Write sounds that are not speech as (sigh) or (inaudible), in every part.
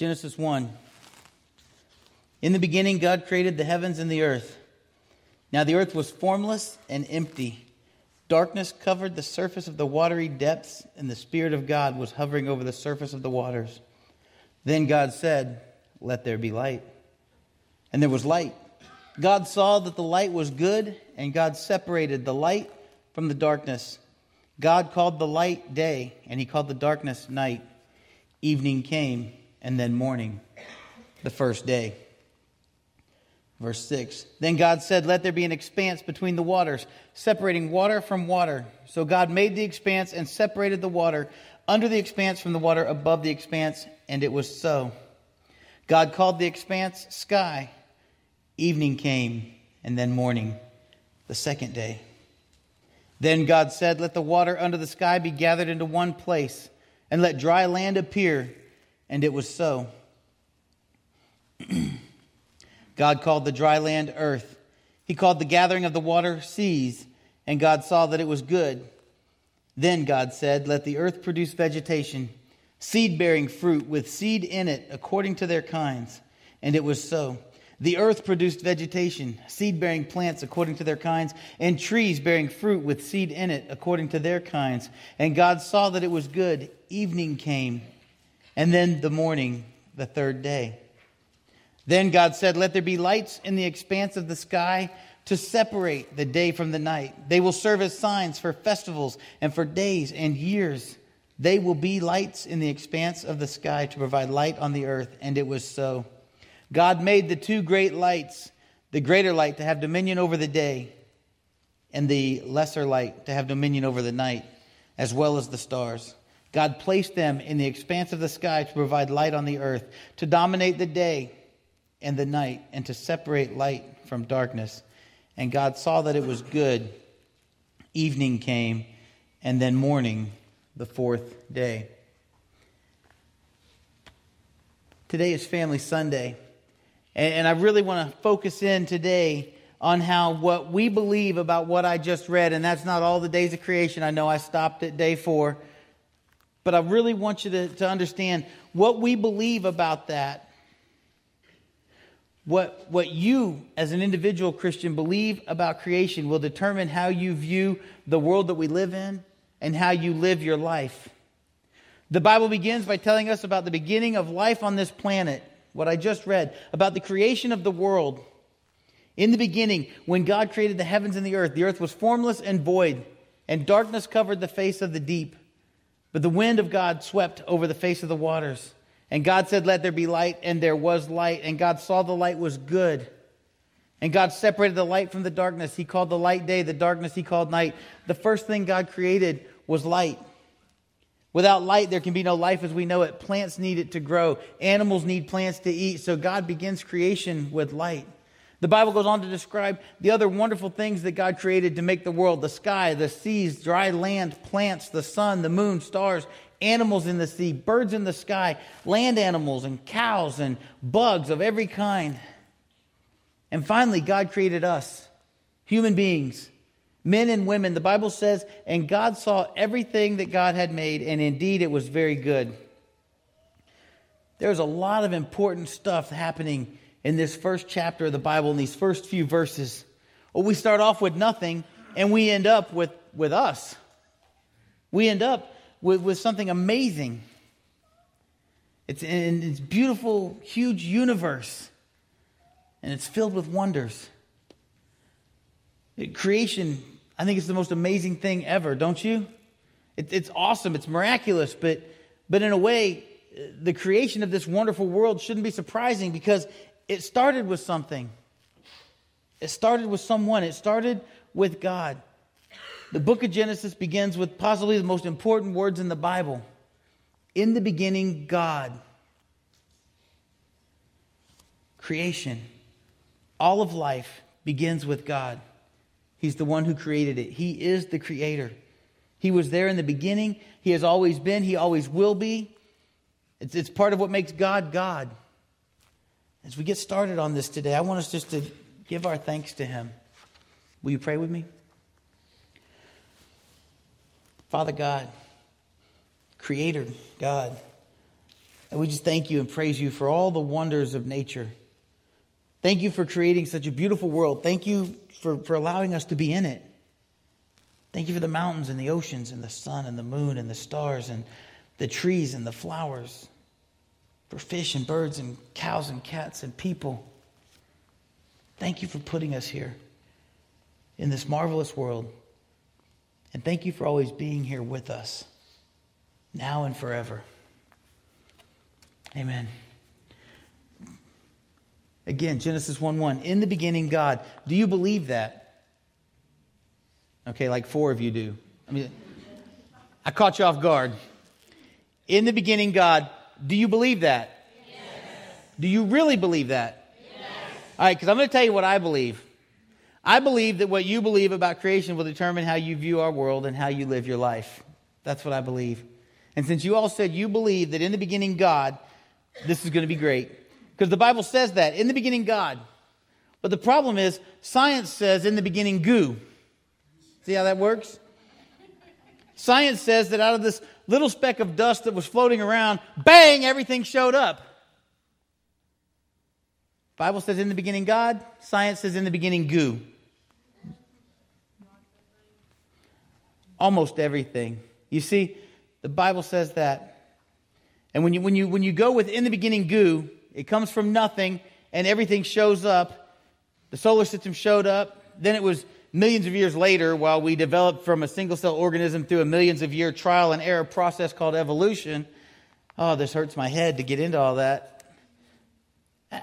Genesis 1. In the beginning, God created the heavens and the earth. Now the earth was formless and empty. Darkness covered the surface of the watery depths, and the Spirit of God was hovering over the surface of the waters. Then God said, Let there be light. And there was light. God saw that the light was good, and God separated the light from the darkness. God called the light day, and he called the darkness night. Evening came, and then morning, the first day. Verse 6 Then God said, Let there be an expanse between the waters, separating water from water. So God made the expanse and separated the water under the expanse from the water above the expanse, and it was so. God called the expanse sky. Evening came, and then morning, the second day. Then God said, Let the water under the sky be gathered into one place, and let dry land appear. And it was so. God called the dry land earth. He called the gathering of the water seas, and God saw that it was good. Then God said, Let the earth produce vegetation, seed bearing fruit with seed in it according to their kinds. And it was so. The earth produced vegetation, seed bearing plants according to their kinds, and trees bearing fruit with seed in it according to their kinds. And God saw that it was good. Evening came, and then the morning, the third day. Then God said, Let there be lights in the expanse of the sky to separate the day from the night. They will serve as signs for festivals and for days and years. They will be lights in the expanse of the sky to provide light on the earth. And it was so. God made the two great lights, the greater light to have dominion over the day, and the lesser light to have dominion over the night, as well as the stars. God placed them in the expanse of the sky to provide light on the earth, to dominate the day and the night, and to separate light from darkness. And God saw that it was good. Evening came, and then morning, the fourth day. Today is Family Sunday, and I really want to focus in today on how what we believe about what I just read, and that's not all the days of creation. I know I stopped at day four, but I really want you to, to understand what we believe about that what, what you, as an individual Christian, believe about creation will determine how you view the world that we live in and how you live your life. The Bible begins by telling us about the beginning of life on this planet, what I just read, about the creation of the world. In the beginning, when God created the heavens and the earth, the earth was formless and void, and darkness covered the face of the deep. But the wind of God swept over the face of the waters. And God said, Let there be light, and there was light. And God saw the light was good. And God separated the light from the darkness. He called the light day, the darkness he called night. The first thing God created was light. Without light, there can be no life as we know it. Plants need it to grow, animals need plants to eat. So God begins creation with light. The Bible goes on to describe the other wonderful things that God created to make the world the sky, the seas, dry land, plants, the sun, the moon, stars, animals in the sea, birds in the sky, land animals and cows and bugs of every kind. And finally, God created us, human beings, men and women. The Bible says, and God saw everything that God had made, and indeed it was very good. There's a lot of important stuff happening in this first chapter of the Bible, in these first few verses. Well, we start off with nothing, and we end up with, with us. We end up with, with something amazing. It's in its beautiful, huge universe, and it's filled with wonders. Creation, I think, is the most amazing thing ever, don't you? It, it's awesome, it's miraculous, but, but in a way, the creation of this wonderful world shouldn't be surprising because it started with something. It started with someone, it started with God. The book of Genesis begins with possibly the most important words in the Bible In the beginning, God. Creation. All of life begins with God. He's the one who created it, He is the creator. He was there in the beginning. He has always been. He always will be. It's, it's part of what makes God God. As we get started on this today, I want us just to give our thanks to Him. Will you pray with me? Father God, Creator God, And we just thank you and praise you for all the wonders of nature. Thank you for creating such a beautiful world. Thank you for, for allowing us to be in it. Thank you for the mountains and the oceans and the sun and the moon and the stars and the trees and the flowers, for fish and birds and cows and cats and people. Thank you for putting us here in this marvelous world. And thank you for always being here with us, now and forever. Amen. Again, Genesis 1 1. In the beginning, God. Do you believe that? Okay, like four of you do. I mean, I caught you off guard. In the beginning, God. Do you believe that? Yes. Do you really believe that? Yes. All right, because I'm going to tell you what I believe. I believe that what you believe about creation will determine how you view our world and how you live your life. That's what I believe. And since you all said you believe that in the beginning, God, this is going to be great. Because the Bible says that. In the beginning, God. But the problem is, science says in the beginning, goo. See how that works? Science says that out of this little speck of dust that was floating around, bang, everything showed up. Bible says in the beginning God, science says in the beginning goo. Almost everything. You see, the Bible says that. And when you, when you, when you go with in the beginning goo, it comes from nothing, and everything shows up. The solar system showed up. Then it was millions of years later, while we developed from a single cell organism through a millions of year trial and error process called evolution. Oh, this hurts my head to get into all that.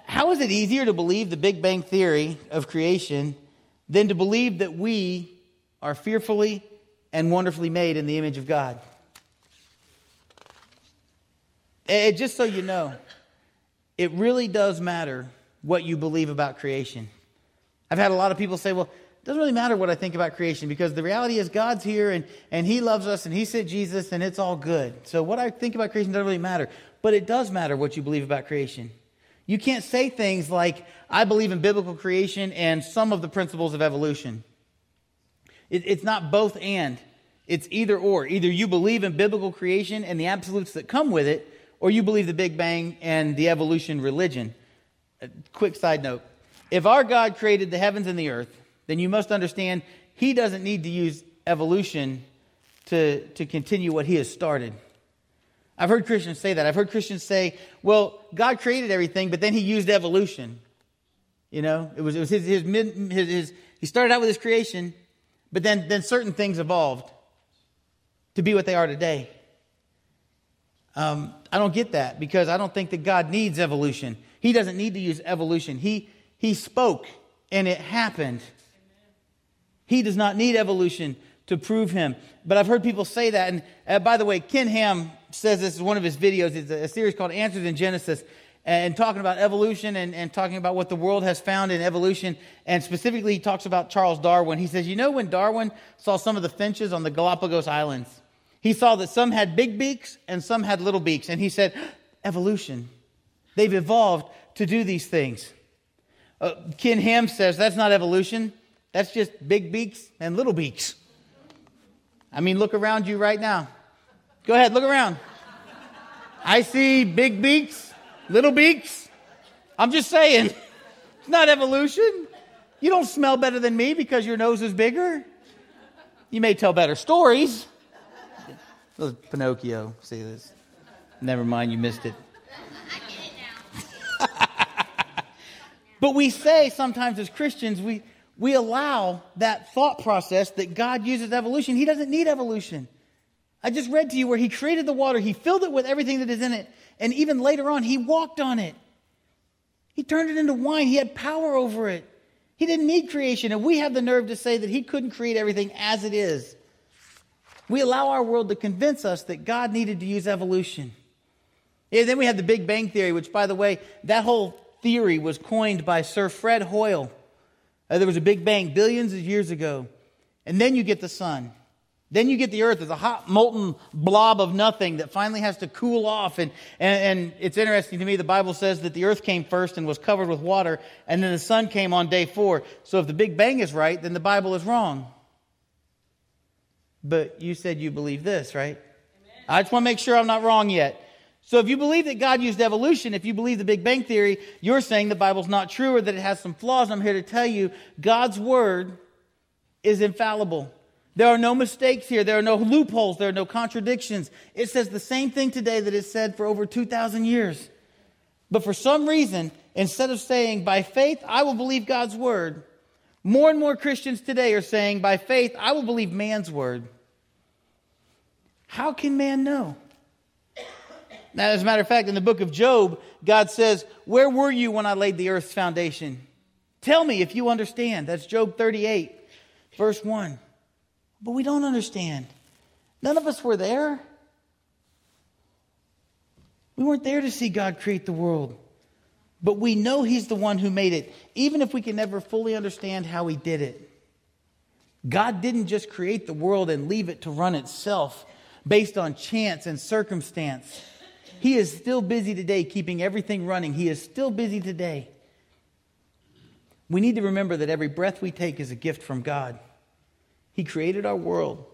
How is it easier to believe the Big Bang Theory of creation than to believe that we are fearfully and wonderfully made in the image of God? And just so you know, it really does matter what you believe about creation. I've had a lot of people say, well, doesn't really matter what I think about creation because the reality is God's here and, and He loves us and He sent Jesus and it's all good. So what I think about creation doesn't really matter. But it does matter what you believe about creation. You can't say things like, I believe in biblical creation and some of the principles of evolution. It, it's not both and, it's either or. Either you believe in biblical creation and the absolutes that come with it, or you believe the Big Bang and the evolution religion. A quick side note if our God created the heavens and the earth, then you must understand he doesn't need to use evolution to, to continue what he has started. I've heard Christians say that. I've heard Christians say, well, God created everything, but then he used evolution. You know, it was, it was his, his, his, his, he started out with his creation, but then, then certain things evolved to be what they are today. Um, I don't get that because I don't think that God needs evolution. He doesn't need to use evolution. He, he spoke and it happened. He does not need evolution to prove him. But I've heard people say that. And uh, by the way, Ken Ham says this is one of his videos. It's a, a series called Answers in Genesis and talking about evolution and, and talking about what the world has found in evolution. And specifically, he talks about Charles Darwin. He says, You know, when Darwin saw some of the finches on the Galapagos Islands, he saw that some had big beaks and some had little beaks. And he said, (gasps) evolution. They've evolved to do these things. Uh, Ken Ham says that's not evolution. That's just big beaks and little beaks. I mean, look around you right now. Go ahead, look around. I see big beaks, little beaks. I'm just saying, (laughs) it's not evolution. You don't smell better than me because your nose is bigger. You may tell better stories. Pinocchio. See this? Never mind, you missed it. (laughs) but we say sometimes as Christians, we, we allow that thought process that God uses evolution. He doesn't need evolution. I just read to you where He created the water, He filled it with everything that is in it, and even later on, He walked on it. He turned it into wine, He had power over it. He didn't need creation, and we have the nerve to say that He couldn't create everything as it is. We allow our world to convince us that God needed to use evolution. And then we have the Big Bang Theory, which, by the way, that whole theory was coined by Sir Fred Hoyle. Uh, there was a Big Bang billions of years ago. And then you get the sun. Then you get the earth as a hot, molten blob of nothing that finally has to cool off. And, and, and, it's interesting to me, the Bible says that the earth came first and was covered with water, and then the sun came on day four. So if the Big Bang is right, then the Bible is wrong. But you said you believe this, right? Amen. I just want to make sure I'm not wrong yet. So if you believe that God used evolution, if you believe the Big Bang Theory, you're saying the Bible's not true or that it has some flaws. I'm here to tell you God's word is infallible. There are no mistakes here. There are no loopholes. There are no contradictions. It says the same thing today that it said for over 2,000 years. But for some reason, instead of saying, by faith, I will believe God's word, more and more Christians today are saying, by faith, I will believe man's word. How can man know? Now, as a matter of fact, in the book of Job, God says, Where were you when I laid the earth's foundation? Tell me if you understand. That's Job 38, verse 1. But we don't understand. None of us were there. We weren't there to see God create the world. But we know He's the one who made it, even if we can never fully understand how He did it. God didn't just create the world and leave it to run itself based on chance and circumstance. He is still busy today keeping everything running. He is still busy today. We need to remember that every breath we take is a gift from God. He created our world,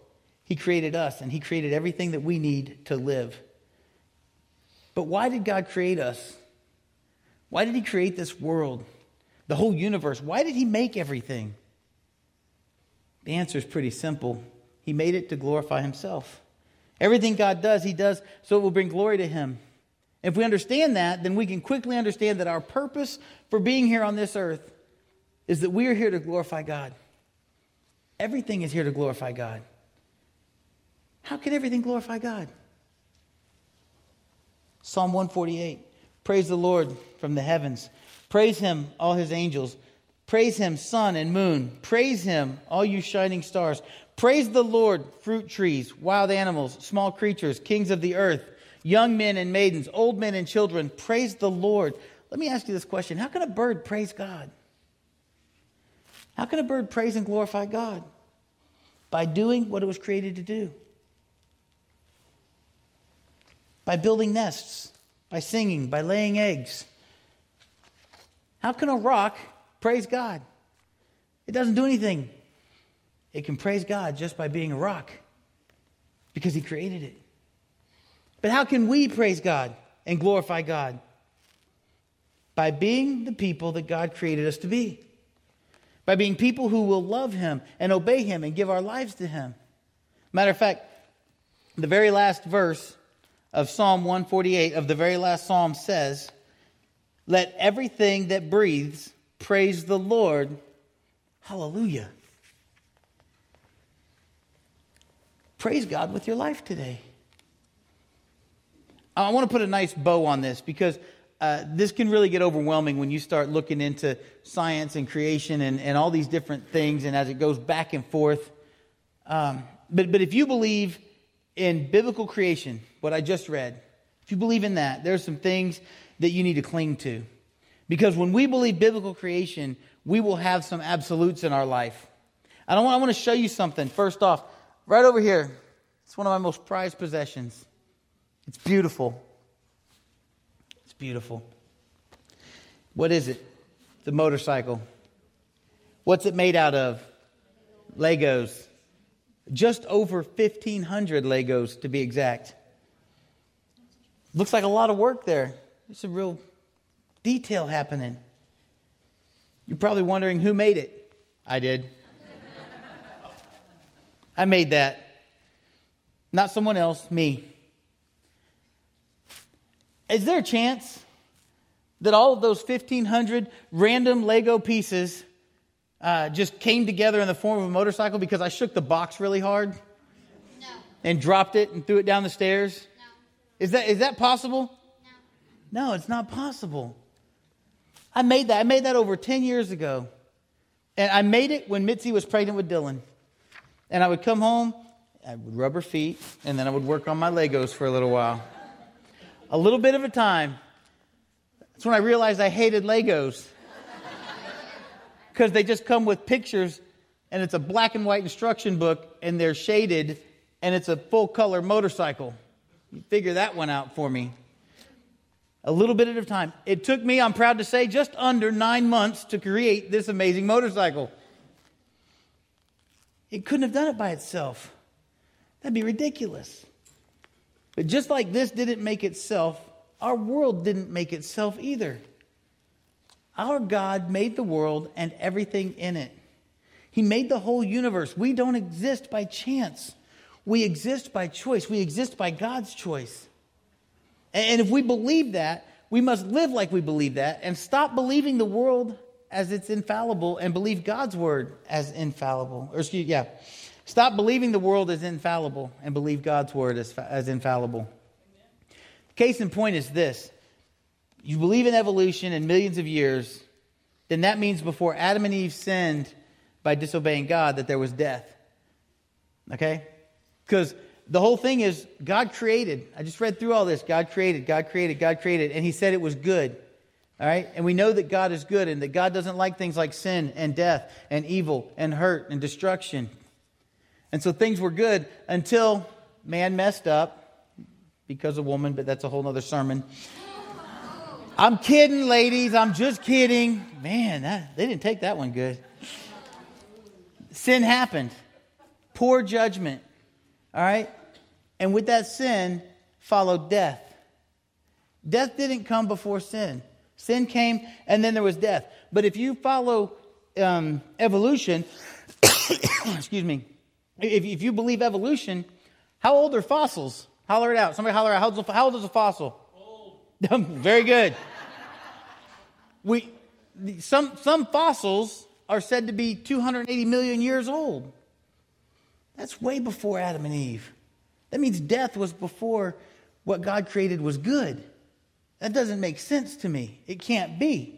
He created us, and He created everything that we need to live. But why did God create us? Why did He create this world, the whole universe? Why did He make everything? The answer is pretty simple He made it to glorify Himself. Everything God does, He does so it will bring glory to Him. If we understand that, then we can quickly understand that our purpose for being here on this earth is that we are here to glorify God. Everything is here to glorify God. How can everything glorify God? Psalm 148 Praise the Lord from the heavens. Praise Him, all His angels. Praise Him, sun and moon. Praise Him, all you shining stars. Praise the Lord, fruit trees, wild animals, small creatures, kings of the earth, young men and maidens, old men and children. Praise the Lord. Let me ask you this question How can a bird praise God? How can a bird praise and glorify God? By doing what it was created to do. By building nests, by singing, by laying eggs. How can a rock praise God? It doesn't do anything. It can praise God just by being a rock because He created it. But how can we praise God and glorify God? By being the people that God created us to be. By being people who will love Him and obey Him and give our lives to Him. Matter of fact, the very last verse of Psalm 148 of the very last psalm says, Let everything that breathes praise the Lord. Hallelujah. Praise God with your life today. I want to put a nice bow on this because uh, this can really get overwhelming when you start looking into science and creation and, and all these different things, and as it goes back and forth. Um, but, but if you believe in biblical creation, what I just read, if you believe in that, there's some things that you need to cling to. Because when we believe biblical creation, we will have some absolutes in our life. I, don't want, I want to show you something. First off, Right over here. It's one of my most prized possessions. It's beautiful. It's beautiful. What is it? A motorcycle. What's it made out of? Legos. Just over 1,500 Legos to be exact. Looks like a lot of work there. There's some real detail happening. You're probably wondering who made it. I did. I made that. Not someone else, me. Is there a chance that all of those 1,500 random Lego pieces uh, just came together in the form of a motorcycle because I shook the box really hard? No. And dropped it and threw it down the stairs? No. Is that, is that possible? No. No, it's not possible. I made that. I made that over 10 years ago. And I made it when Mitzi was pregnant with Dylan. And I would come home, I would rub her feet, and then I would work on my Legos for a little while. A little bit of a time. That's when I realized I hated Legos. Because they just come with pictures, and it's a black and white instruction book, and they're shaded, and it's a full color motorcycle. You figure that one out for me. A little bit at a time. It took me, I'm proud to say, just under nine months to create this amazing motorcycle. It couldn't have done it by itself. That'd be ridiculous. But just like this didn't make itself, our world didn't make itself either. Our God made the world and everything in it. He made the whole universe. We don't exist by chance. We exist by choice. We exist by God's choice. And if we believe that, we must live like we believe that and stop believing the world as it's infallible and believe God's word as infallible. Or excuse, yeah. Stop believing the world as infallible and believe God's word as, as infallible. Case in point is this you believe in evolution and millions of years, then that means before Adam and Eve sinned by disobeying God, that there was death. Okay? Because the whole thing is God created. I just read through all this. God created, God created, God created, and He said it was good. All right? And we know that God is good and that God doesn't like things like sin and death and evil and hurt and destruction. And so things were good until man messed up because of woman, but that's a whole other sermon. I'm kidding, ladies. I'm just kidding. Man, that, they didn't take that one good. Sin happened. Poor judgment. All right? And with that sin followed death. Death didn't come before sin. Sin came and then there was death. But if you follow um, evolution, (coughs) excuse me, if, if you believe evolution, how old are fossils? Holler it out. Somebody holler out. How old is a, how old is a fossil? (laughs) Very good. We, some, some fossils are said to be 280 million years old. That's way before Adam and Eve. That means death was before what God created was good. That doesn't make sense to me. It can't be.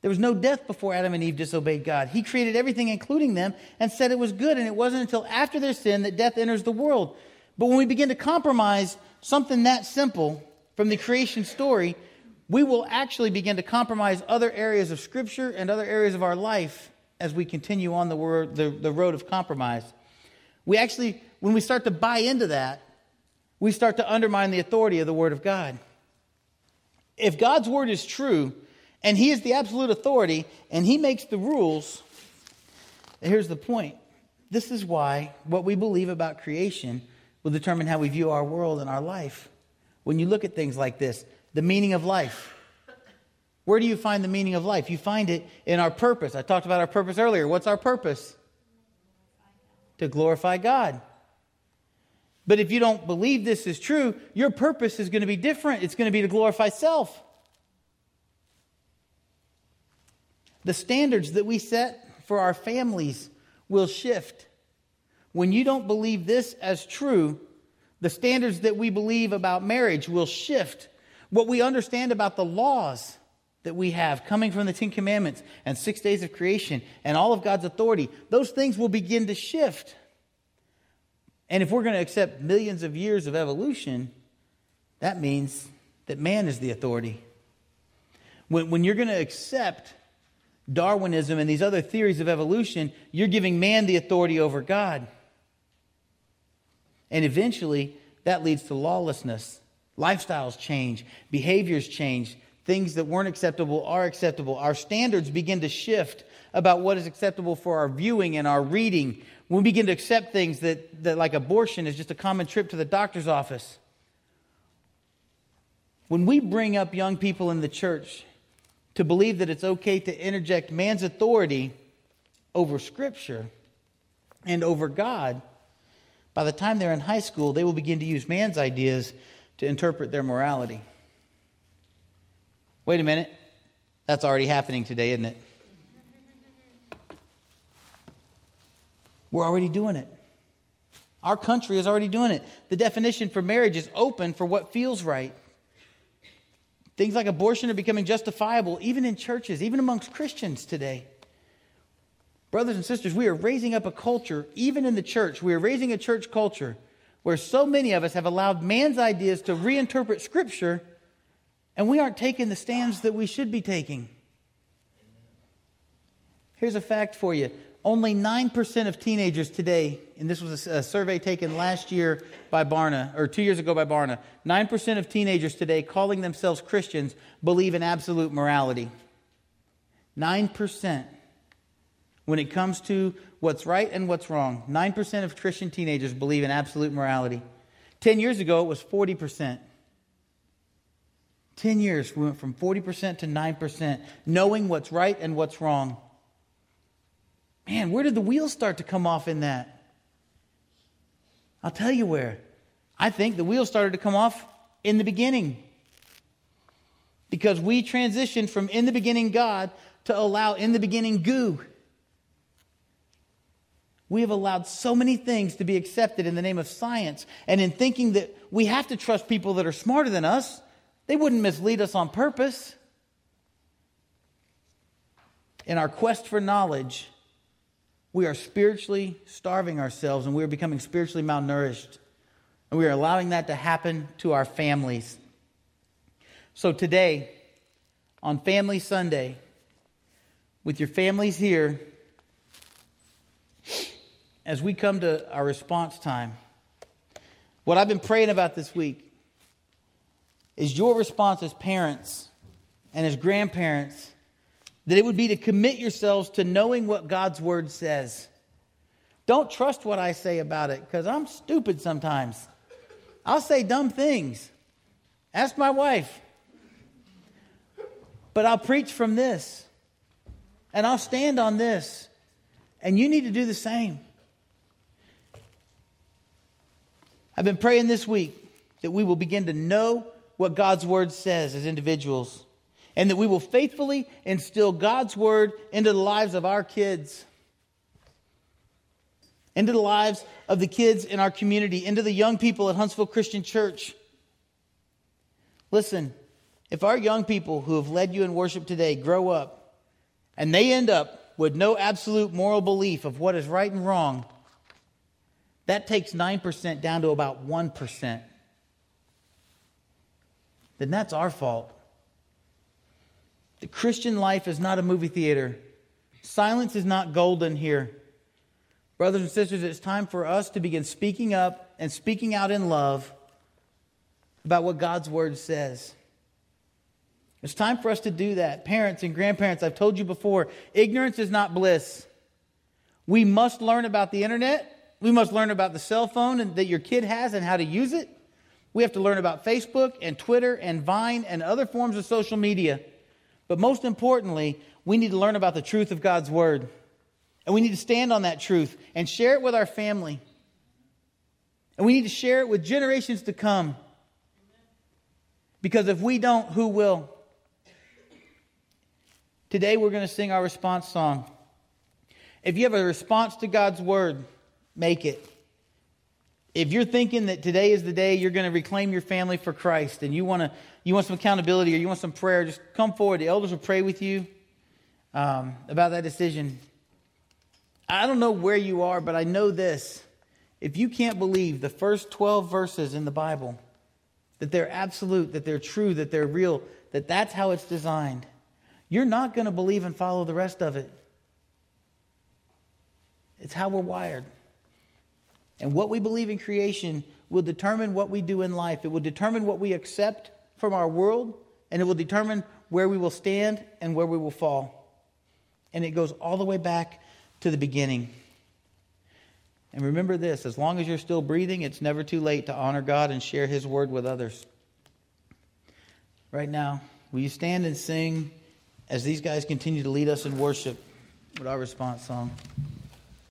There was no death before Adam and Eve disobeyed God. He created everything, including them, and said it was good. And it wasn't until after their sin that death enters the world. But when we begin to compromise something that simple from the creation story, we will actually begin to compromise other areas of Scripture and other areas of our life as we continue on the, word, the, the road of compromise. We actually, when we start to buy into that, we start to undermine the authority of the Word of God. If God's Word is true, and He is the absolute authority, and He makes the rules, here's the point. This is why what we believe about creation will determine how we view our world and our life. When you look at things like this, the meaning of life. Where do you find the meaning of life? You find it in our purpose. I talked about our purpose earlier. What's our purpose? To glorify God. But if you don't believe this is true, your purpose is going to be different. It's going to be to glorify self. The standards that we set for our families will shift. When you don't believe this as true, the standards that we believe about marriage will shift what we understand about the laws that we have coming from the Ten Commandments and six days of creation and all of God's authority, those things will begin to shift. And if we're going to accept millions of years of evolution, that means that man is the authority. When, when you're going to accept Darwinism and these other theories of evolution, you're giving man the authority over God. And eventually, that leads to lawlessness Lifestyles change, behaviors change, things that weren't acceptable are acceptable. Our standards begin to shift about what is acceptable for our viewing and our reading. We begin to accept things that, that, like abortion, is just a common trip to the doctor's office. When we bring up young people in the church to believe that it's okay to interject man's authority over Scripture and over God, by the time they're in high school, they will begin to use man's ideas to interpret their morality. Wait a minute. That's already happening today, isn't it? We're already doing it. Our country is already doing it. The definition for marriage is open for what feels right. Things like abortion are becoming justifiable, even in churches, even amongst Christians today. Brothers and sisters, we are raising up a culture, even in the church, we are raising a church culture where so many of us have allowed man's ideas to reinterpret Scripture, and we aren't taking the stands that we should be taking. Here's a fact for you only 9% of teenagers today, and this was a, survey taken last year by Barna, or two years ago by Barna, 9% of teenagers today calling themselves Christians believe in absolute morality. 9% when it comes to what's right and what's wrong. 9% of Christian teenagers believe in absolute morality. 10 years ago, it was 40%. 10 years, we went from 40% to 9%, knowing what's right and what's wrong. Man, where did the wheels start to come off in that? I'll tell you where. I think the wheels started to come off in the beginning. Because we transitioned from in the beginning God to allow in the beginning goo. We have allowed so many things to be accepted in the name of science and in thinking that we have to trust people that are smarter than us. They wouldn't mislead us on purpose. In our quest for knowledge, we are spiritually starving ourselves and we are becoming spiritually malnourished. And we are allowing that to happen to our families. So today, on Family Sunday, with your families here, as we come to our response time, what I've been praying about this week is your response as parents and as grandparents that it would be to commit yourselves to knowing what God's word says. Don't trust what I say about it because I'm stupid sometimes. I'll say dumb things. Ask my wife. But I'll preach from this and I'll stand on this. And you need to do the same. I've been praying this week that we will begin to know what God's word says as individuals and that we will faithfully instill God's word into the lives of our kids, into the lives of the kids in our community, into the young people at Huntsville Christian Church. Listen, if our young people who have led you in worship today grow up and they end up with no absolute moral belief of what is right and wrong, that takes 9% down to about 1%. Then that's our fault. The Christian life is not a movie theater. Silence is not golden here. Brothers and sisters, it's time for us to begin speaking up and speaking out in love about what God's word says. It's time for us to do that. Parents and grandparents, I've told you before, ignorance is not bliss. We must learn about the internet we must learn about the cell phone that your kid has and how to use it. We have to learn about Facebook and Twitter and Vine and other forms of social media. But most importantly, we need to learn about the truth of God's Word. And we need to stand on that truth and share it with our family. And we need to share it with generations to come. Because if we don't, who will? Today we're going to sing our response song. If you have a response to God's Word, make it. If you're thinking that today is the day you're going to reclaim your family for Christ and you want to you want some accountability or you want some prayer, just come forward. The elders will pray with you um, about that decision. I don't know where you are, but I know this. If you can't believe the first 12 verses in the Bible, that they're absolute, that they're true, that they're real, that that's how it's designed, you're not going to believe and follow the rest of it. It's how we're wired. And what we believe in creation will determine what we do in life. It will determine what we accept from our world, and it will determine where we will stand and where we will fall. And it goes all the way back to the beginning. And remember this as long as you're still breathing, it's never too late to honor God and share His word with others. Right now, will you stand and sing as these guys continue to lead us in worship with our response song?